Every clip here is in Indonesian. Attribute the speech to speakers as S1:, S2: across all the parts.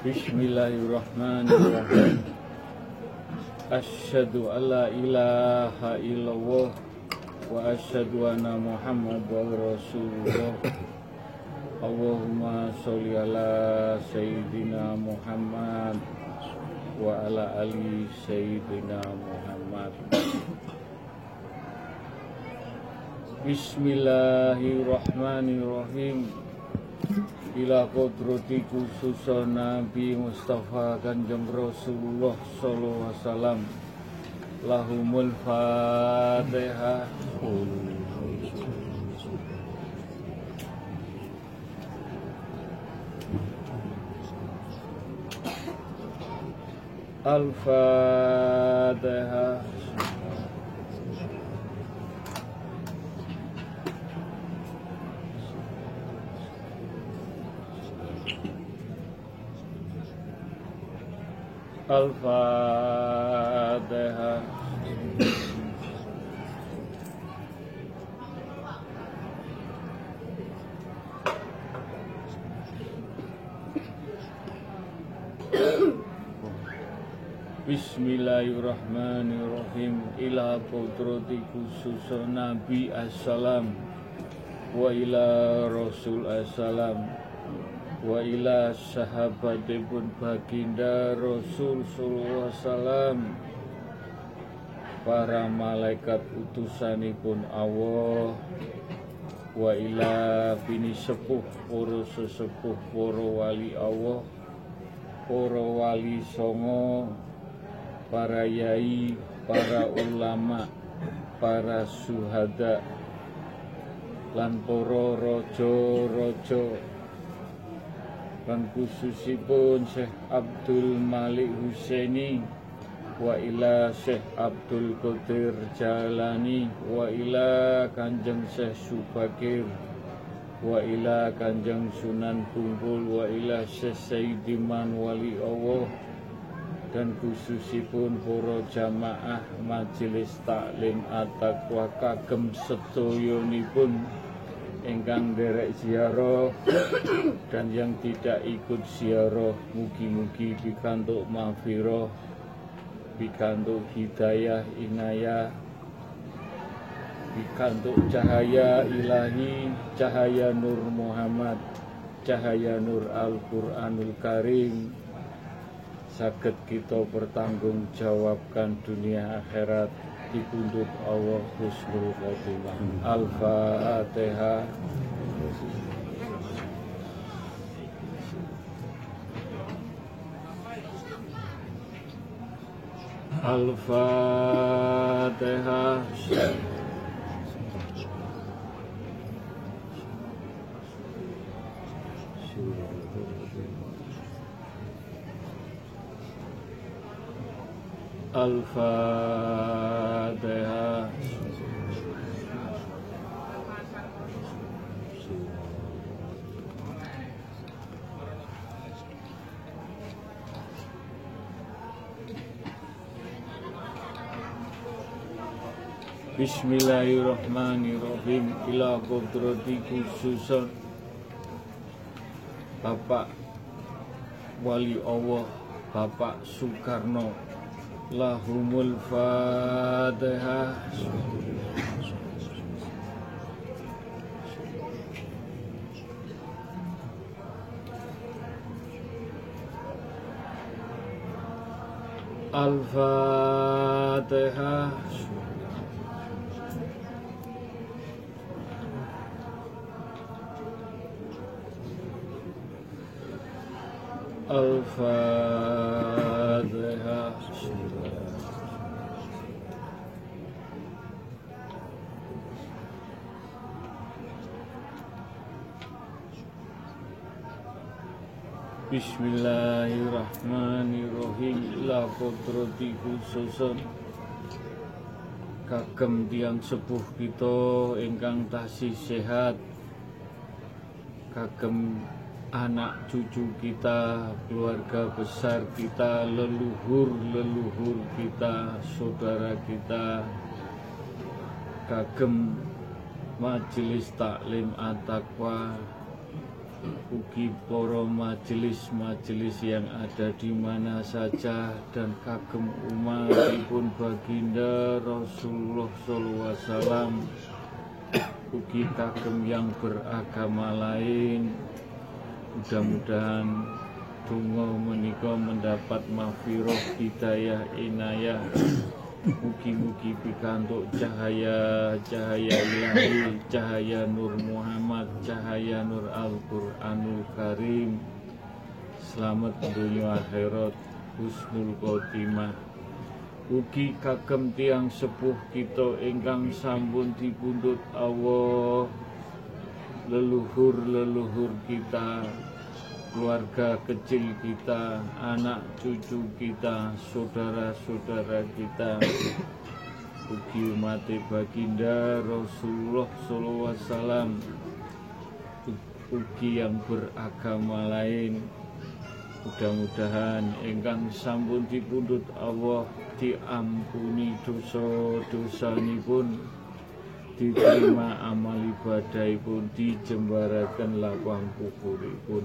S1: Bismillahirrahmanirrahim. Asyhadu an la ilaha illallah Wa asyhadu anna muhammadar rasulullah. Allahumma sholli ala Sayyidina Muhammad Wa ala ali Sayyidina Muhammad. Bismillahirrahmanirrahim Ila kodrati khususa Nabi Mustafa Kanjeng Rasulullah Sallallahu Alaihi Wasallam Lahumul Fatihah Al-Fatihah Al-Fatihah Bismillahirrahmanirrahim. Ila kodrati khusus Nabi Assalam Wa ila Rasul Assalam Wa ila sahabatipun baginda Rasul Sallallahu Wasallam. Para malaikat utusanipun Allah. Wa ila bini sepuh Poro sesepuh Poro wali Allah. Poro wali songo. Para yai, para ulama, para suhada, lan para raja-raja lan khususipun Syekh Abdul Malik Husaini wa ila Syekh Abdul Qadir Jalani wa ila Kanjeng Syekh Subakir wa ila Kanjeng Sunan Bungkul wa ila Syekh Sayyidiman Wali Allah dan khususipun para jamaah majelis taklim at-taqwa kagem sedayonipun ingkang derek ziarah dan yang tidak ikut ziarah mugi-mugi pikantuk mahfirah pikantuk hidayah inayah pikantuk cahaya ilahi cahaya nur Muhammad cahaya nur Al-Qur'anul Karim. Sakit kita bertanggung jawabkan dunia akhirat dipundhut Allah husnul khotimah. Al-Fatihah Al-Fatihah Al-Fatihah Bismillahirrahmanirrahim. Ila kodrati khususan. Bapak Wali Allah Bapak Soekarno lahumul fatihah Al-Fatihah Al-Fatihah Bismillahirrahmanirrahim. La kodrati khususun. Kagem tiang sepuh kita ingkang tasih sehat. Kagem anak cucu kita, keluarga besar kita, leluhur-leluhur kita, saudara kita. Kagem majelis taklim at-taqwa ugi para majelis-majelis yang ada di mana saja dan kagem umatipun baginda Rasulullah sallallahu alaihi wasallam. Ugi kagem yang beragama lain. Mudah-mudahan Tungo menika mendapat mafiroh hidayah inayah Mugi-mugi pikantuk cahaya cahaya ilahi cahaya Nur Muhammad cahaya Nur Al-Qur'anul Karim. Selamat dunia akhirat husnul khotimah. Ugi kagem tiang sepuh kita ingkang sampun dipundhut Allah. Leluhur-leluhur kita keluarga kecil kita, anak cucu kita, saudara-saudara kita. Ugi umat baginda Rasulullah Sallallahu Alaihi Wasallam. Ugi yang beragama lain. Mudah-mudahan engkang sampun dipundhut Allah diampuni dosa-dosa pun diterima amal ibadah pun dijembarakan lapang kubur pun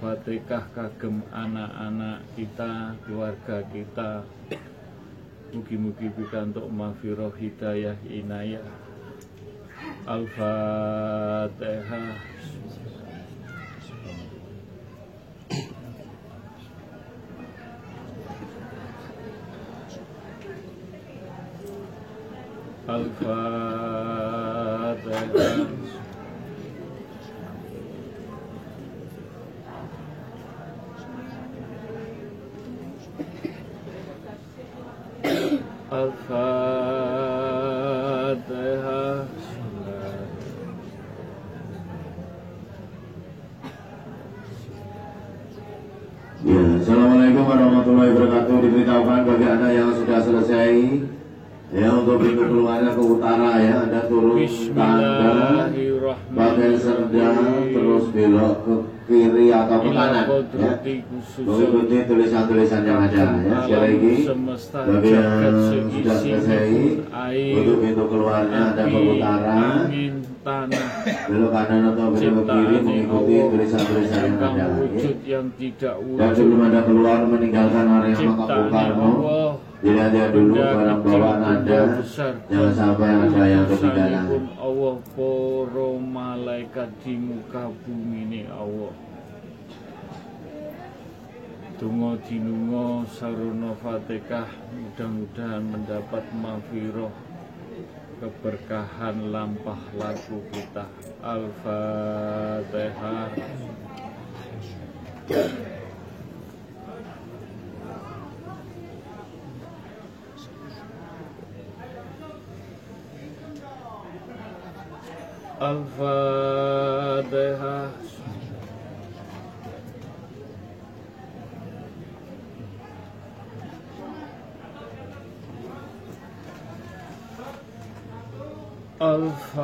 S1: Fatihah kagem anak-anak kita, keluarga kita. Mugi-mugi pikantuk mafiroh hidayah inayah. Al-Fatihah. Al-Fatihah. Al-Fatihah
S2: Ya, Assalamualaikum warahmatullahi wabarakatuh. Diberitahukan bagi anda yang sudah selesai ya untuk pintu keluarnya ke utara ya, anda turun tangga pakai serdang terus belok ke kiri atau kanan ya. Mengikuti tulisan-tulisan yang ada ya. Sekali lagi bagi yang sudah selesai untuk pintu keluarnya ada ke utara
S1: tanah
S2: belok kanan atau belok kiri mengikuti tulisan-tulisan yang ada ya. Dan sebelum anda keluar meninggalkan area makam Bung dilihat dulu barang bawaan anda, jangan sampai ada yang ketinggalan.
S1: Para malaikat di muka bumi ini Allah. Tungo dinungo saruna fatihah mudah-mudahan mendapat mafiroh keberkahan lampah lagu kita. Al-Fatihah Al-Fatihah Al-Fatihah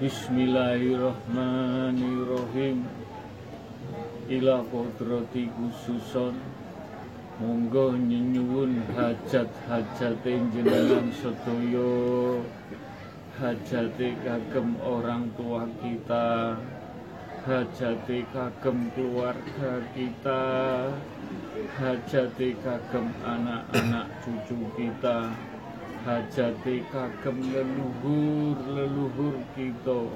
S1: Bismillahirrahmanirrahim Ila kodrati khususon. Monggo nyenyuwun hajat-hajat jenengan sedaya. Hajate kagem orang tua kita. Hajate kagem keluarga kita. Hajate kagem anak-anak cucu kita. Hajate kagem leluhur leluhur kita.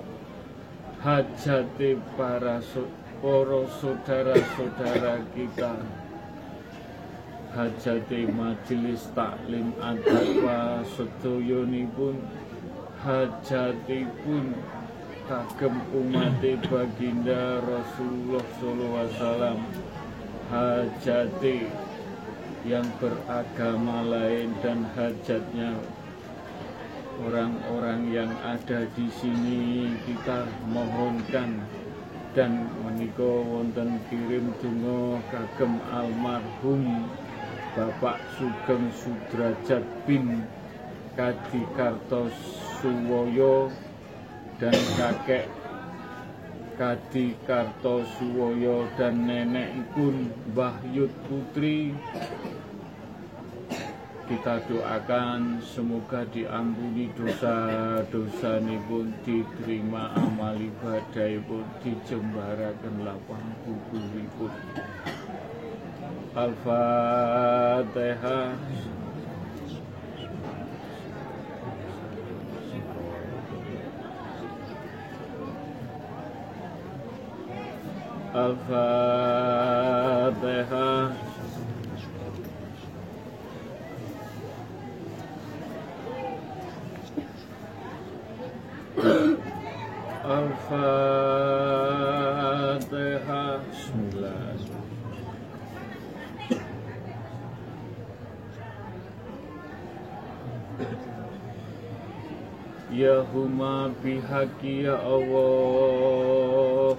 S1: Hajate para para saudara-saudara kita hajate majelis taklim adapa sedoyonipun hajatipun kagem umat baginda Rasulullah sallallahu alaihi wasallam. Hajate yang beragama lain dan hajatnya orang-orang yang ada di sini kita mohonkan dan menika wonten kirim donga kagem almarhum Bapak Sugeng Sudrajat bin Kadi Kartosuwoyo dan kakek Kadi Kartosuwoyo dan nenek pun Mbah Yud Putri kita doakan semoga diampuni dosa-dosa pun diterima amal ibadah pun dijembarakan lapang Al-Fatihah Al-Fatihah. Al-Fatihah Ya huma bihaqi ya Allah.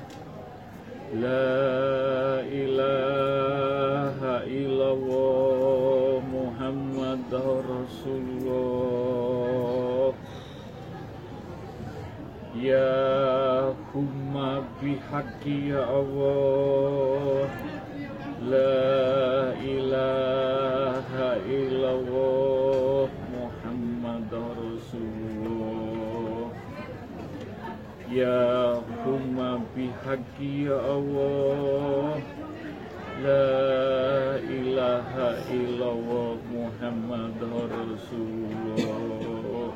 S1: La ilaha illallah Muhammad Rasulullah. Ya huma bihaqi ya Allah La ilaha illallah Muhammad Rasulullah Ya huma bihaqi ya Allah La ilaha illallah Muhammad Rasulullah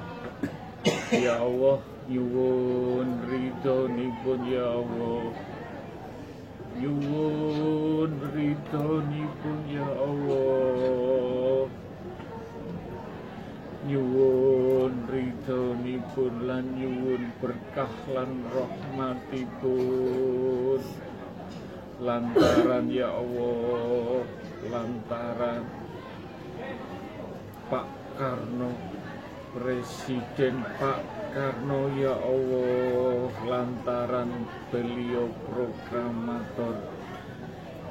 S1: Ya Allah nyuwun ridhonipun ya Allah nyuwun ridhonipun ya Allah nyuwun ridhonipun lan nyuwun berkah lan rahmatipun. Lantaran ya Allah lantaran Pak Karno Presiden Pak Karno ya Allah lantaran beliau programator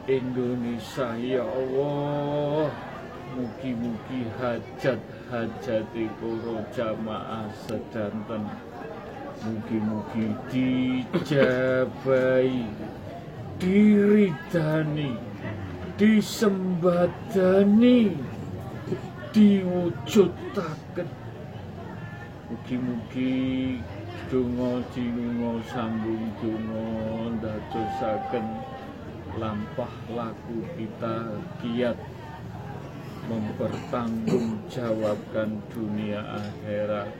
S1: Indonesia. Ya Allah mugi-mugi hajat hajati para jamaah sedanten. Mugi-mugi dijabai diridani disembadani diwujudaken Mugi-mugi donga jinunga sambung donga ndadosaken lampah laku kita kiat mempertanggungjawabkan dunia akhirat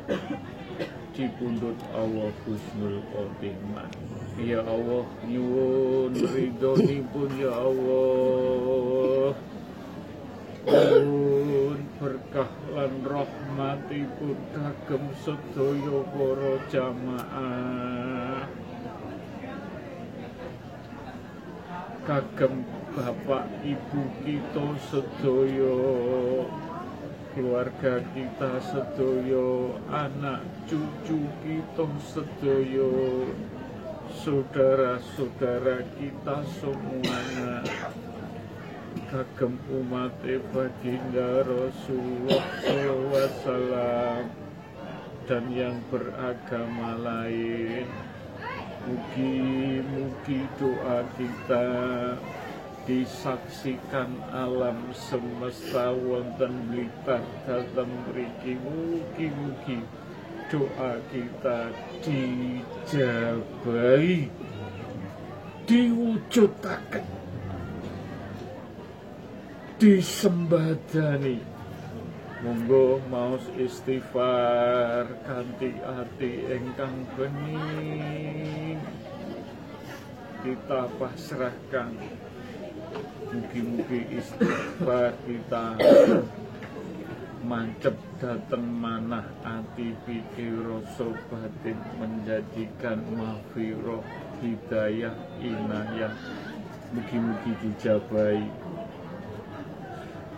S1: dipundhut Allah Husnul Khotimah. Ya Allah nyuwun ridhonipun ya Allah. Nyuwun berkah lan rahmatipun kagem sedaya para jamaah. Kagem Bapak Ibu kita sedaya keluarga kita sedaya anak cucu kita sedaya saudara-saudara kita semuanya kagem umat baginda Rasulullah SAW dan yang beragama lain. Mugi-mugi doa kita disaksikan alam semesta wonten blitar dateng mriki. Mugi-mugi doa kita dijabahi diwujudaken disembadani. Monggo maos istighfar kanthi ati ingkang bening. Kita pasrahkan. Mugi-mugi istighfar kita mancep dateng manah ati pikir rasa batin menjadikan mahfiroh hidayah inayah. Mugi-mugi dijabai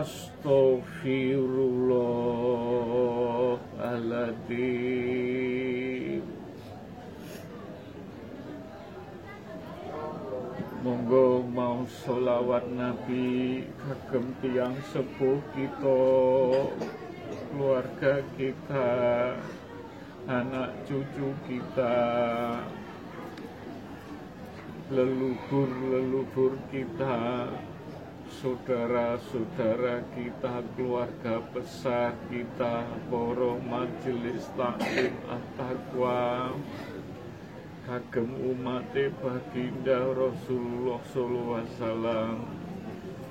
S1: Astaghfirullahaladzim Monggo mau solawat Nabi kagem tiang sepuh kita keluarga kita anak cucu kita leluhur-leluhur kita saudara-saudara kita keluarga besar kita poro majelis taklim at-taqwa. Kagem umat baginda Rasulullah sallallahu alaihi wasallam.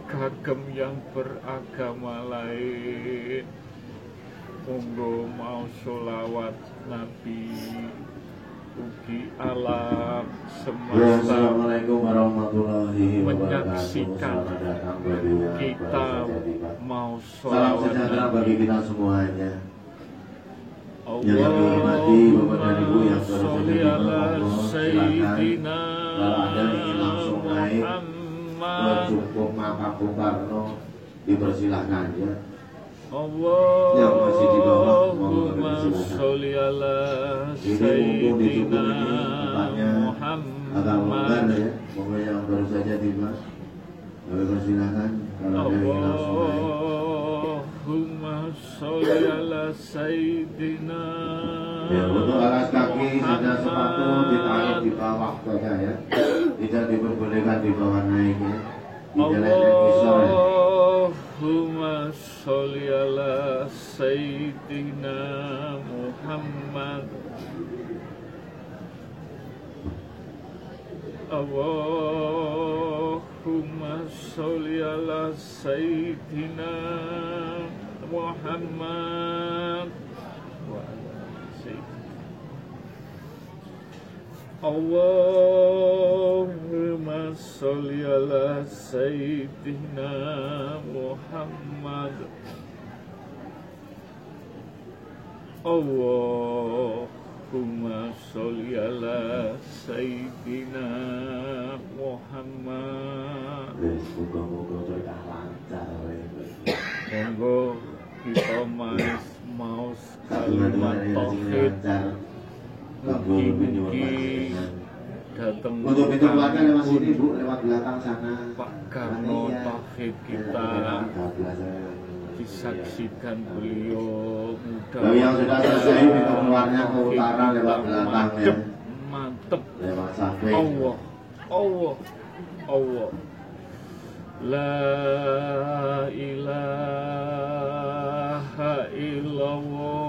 S1: Kagem yang beragama lain. Monggo mau sholawat Nabi. Ugi
S2: Ya, Assalamualaikum warahmatullahi wabarakatuh. Selamat datang bagi
S1: kita mau
S2: Salam sejahtera bagi kita semuanya. Yang kami hormati Bapak dan Ibu yang
S1: ala
S2: monggo silakan. Kalau Anda ingin langsung naik ke Cukung Makam Bung Karno, dipersilahkan ya.
S1: Allahumma
S2: Yang masih di bawah,
S1: sholli ala Sayyidina
S2: ini tempatnya agak longgar
S1: Muhammad
S2: ya. Monggo yang baru saja tiba, kami persilahkan. Kalau Anda ingin langsung.
S1: Allahumma sholli ala Sayyidina
S2: Ya, untuk alas kaki saja sepatu ditaruh di bawah saja ya. Tidak diperbolehkan di bawah naiknya. Di jalan yang kisah ya.
S1: Allahumma sholli ala Sayyidina Muhammad. Allahumma sholli ala Sayyidina Muhammad. Wa ala Sayyidina Sholli ala Sayyidina Muhammad
S2: Wes, muga-muga berkah lancar wes.
S1: Monggo kita manis mau
S2: Kalimat
S1: tauhid Mugi-mugi. Datang
S2: Untuk pintu belakang lewat sini bu, lewat belakang sana.
S1: Pak Karno
S2: Iya.
S1: Tauhid
S2: Ya,
S1: kita
S2: belakang saya.
S1: disaksikan beliau mudah
S2: Bagi yang sudah selesai pintu keluarnya ke utara lewat belakang ya.
S1: mantep
S2: Lewat samping.
S1: Allah Allah Allah La ilaha illallah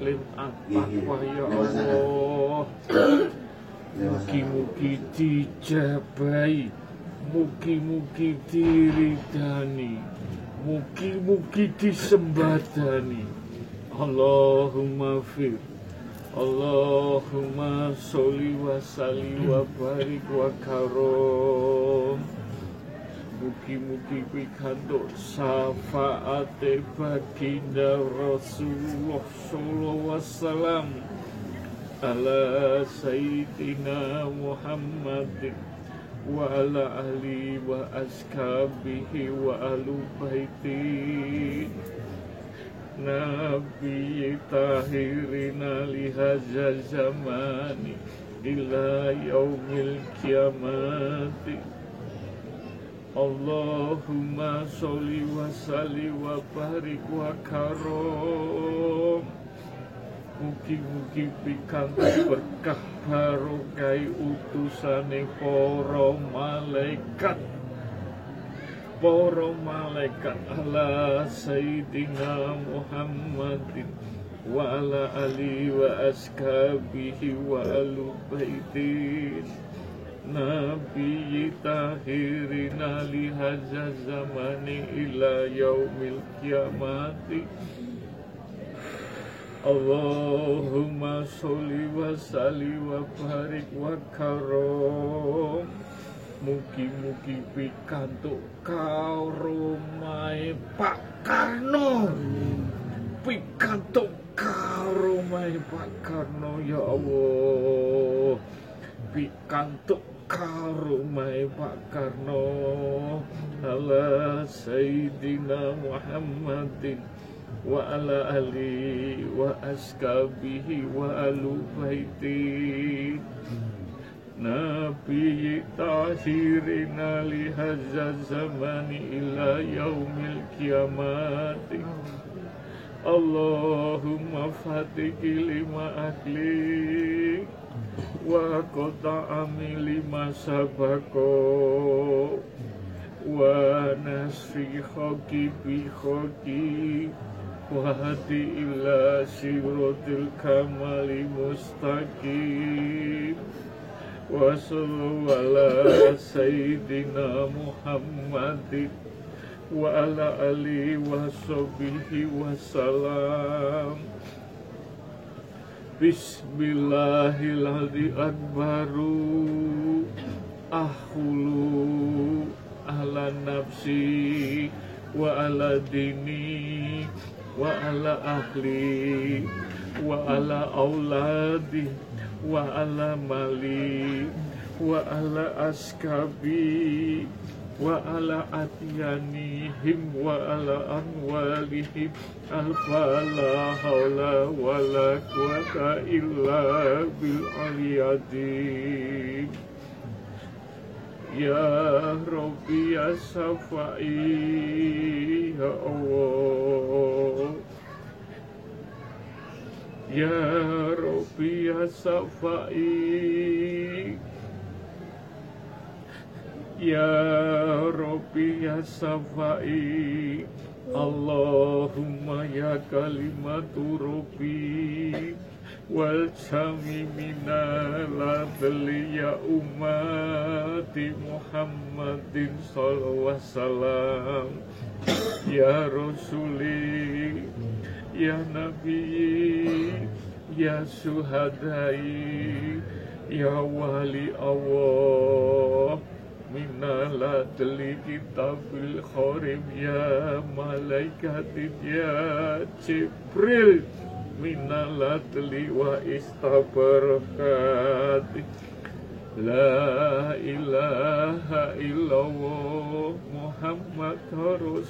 S1: Taklim at-taqwa ya Allah. Mugi-mugi dijabai Mugi-mugi diridani. Mugi-mugi disembadani. Allahumma fir. Allahumma sholli wa salli wa barik wa karom Mugi-mugi pikantuk syafaate baginda Rasulullah sallallahu wasallam. Ala sayyidina Muhammadin wa ala ahli wa askabihi wa alu baiti. Nabi tahirina lihaza zamani ila yaumil kiamati Allahumma sholli wa salli wa barik wa karom. Mugi-mugi pikantuk berkah barokai utusane para malaikat. Para malaikat ala Sayyidina Muhammadin Wa ala ali wa askabihi wa alu baitin Zamani ila yaumil kiamati. Allahumma sholli wa salli wa barik wa karom. Mugi-mugi pikantuk karumahe Pak Karno. Pikantuk karumahe Pak Karno ya Allah Pikantuk karumahe Pak Karno. Ala Sayyidina Muhammadin wa ala ali wa askabihi wa alu baiti. Nabi tahirina li hadza zamani ila yaumil kiamati. Allahumma fatiki lima ahli wa qata'ami lima sabako. Wa nasfi khoki bi khoki wa hadi ila siratil kamali mustaqim wa sallu ala sayyidina muhammadin wa ala alihi wa sahbihi wa salam Bismillahirrahmanirrahim. Akbaru ahulu ala nafsi wa ala dini wa ala ahli wa ala auladi wa ala mali wa ala askabi wa ala amwalihim alfa la hawla wa la quwata illa bil aliyadi Ya Rabbi ya Safai Ya Allah. Ya Rabbi ya Safai Ya Rabbi ya Safai Allahumma ya kalimatu Rabbi wal jami minal ya ummati Muhammadin sallallahu wasallam. Ya rasuli ya nabi ya suhadai ya wali Allah minala deli kitabil khorim ya malaikat ya Jibril. Minala deli wa istabarakati La ilaha illallah Muhammad Rasulullah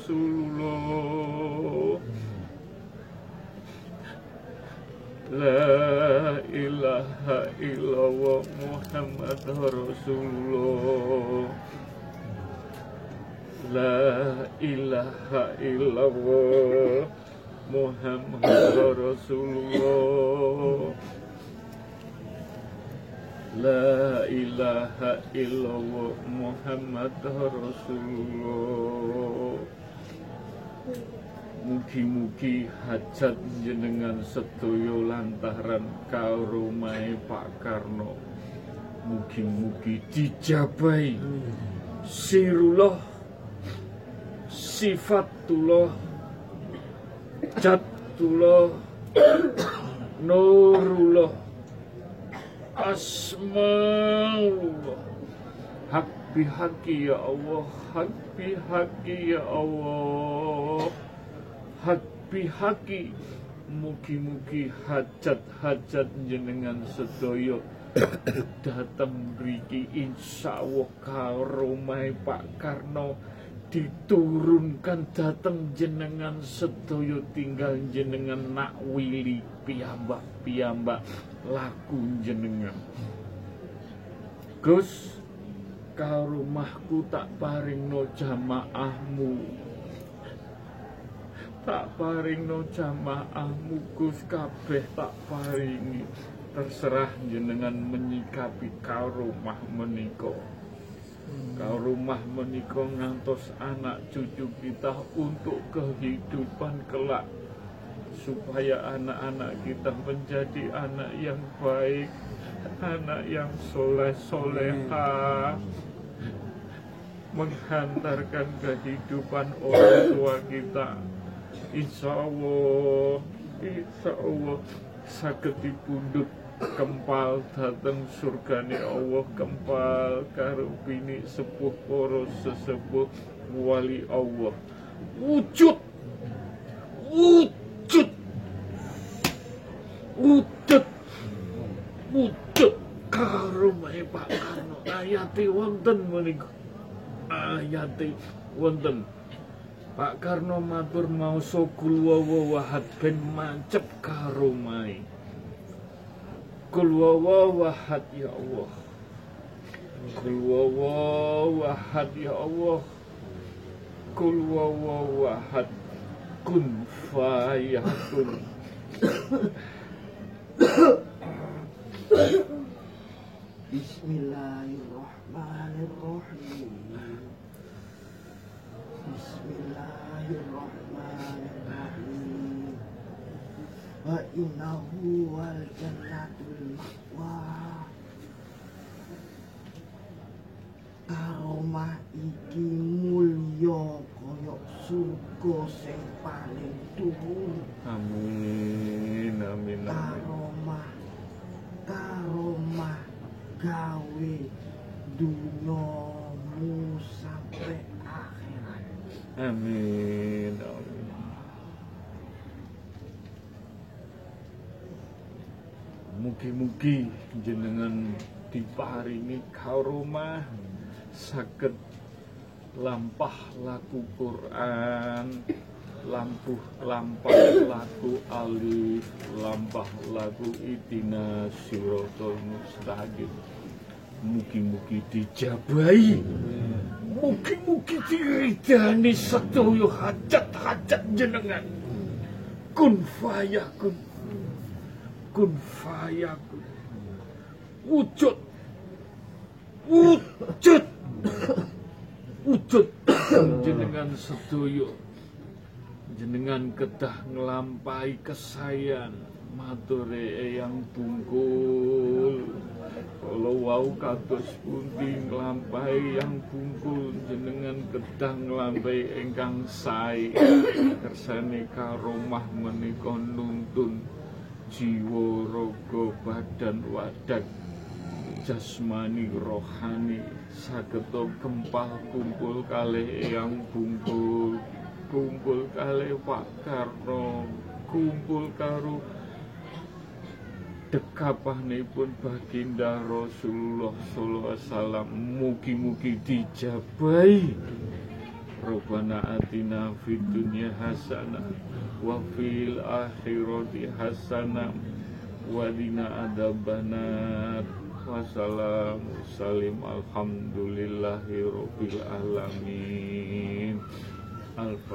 S1: La ilaha illallah Muhammad Rasulullah. La ilaha illallah Muhammad Rasulullah. La ilaha illallah Muhammad Rasulullah Mugi-mugi hajat jenengan sedoyo lantaran karomai Pak Karno. Mugi-mugi dijabai sirullah sifatullah jatullah nurullah asmaullah. Hak bihaki ya Allah hak bihaki ya Allah bihaki mugi-mugi hajat-hajat jenengan sedoyo datang mriki insya Allah karomai Pak Karno diturunkan datang jenengan sedoyo tinggal jenengan nak wili piyambak piyambak laku jenengan. Gus karomahku tak paring no jamaahmu tak paringno jamaahmu Gus kabeh tak paringi. Terserah jenengan menyikapi karomah menika. Karomah menika ngantos anak cucu kita untuk kehidupan kelak. Supaya anak-anak kita menjadi anak yang baik anak yang soleh soleha. Menghantarkan kehidupan orang tua kita Insya Allah Insya Allah. Sakit dipundut kempal datang surgane Allah kempal karo bini sepuh poros sesepuh wali Allah. Wujud! Wujud! Wujud! Wujud! Karo mae Pak Karno ayati wonten menika. Ayati wonten Pak Karno matur mau sokul wawa wahad ben mancep karo mai. Kul wawa wahad ya Allah. Kul wawa wahad ya Allah. Kul wawa wahad kun fayakun.
S3: Bismillahirrahmanirrahim. Bismillahirrahmanirrahim. Wa innahu wal jannatul ma'wa. Karomah iki mulya kaya surga sing paling dhuwur.
S1: Amin amin.
S3: Karomah karomah gawe dunyamu sampai akhirat.
S1: Amin amin. Mugi-mugi jenengan diparingi karomah saged lampah laku Quran lampuh lampah laku alif lampah laku idina sirotol mustaqim mugi-mugi dijabai mugi-mugi diridani sedaya hajat-hajat jenengan kun fayakun kun fayakun wujud. Wujud. Wujud. Jenengan sedaya jenengan kedah ngelampai kesayan Matore eyang bungkul. Kalau wau kados pundi nglampahi yang bungkul jenengan kedah nglampahi ingkang sae. Kersane karomah menika nuntun jiwa raga badan wadak jasmani rohani. Sageta kempal kumpul kalih eyang bungkul. Kumpul kalih Pak Karno. Kumpul karo dekapahnipun baginda Rasulullah sallallahu alaihi wasallam mugi-mugi dijabahi. Rabbana atina fid dunya hasanah wa fil akhirati hasanah wa qina adzabannar. Wassalam salim alhamdulillahi rabbil alamin. Alfa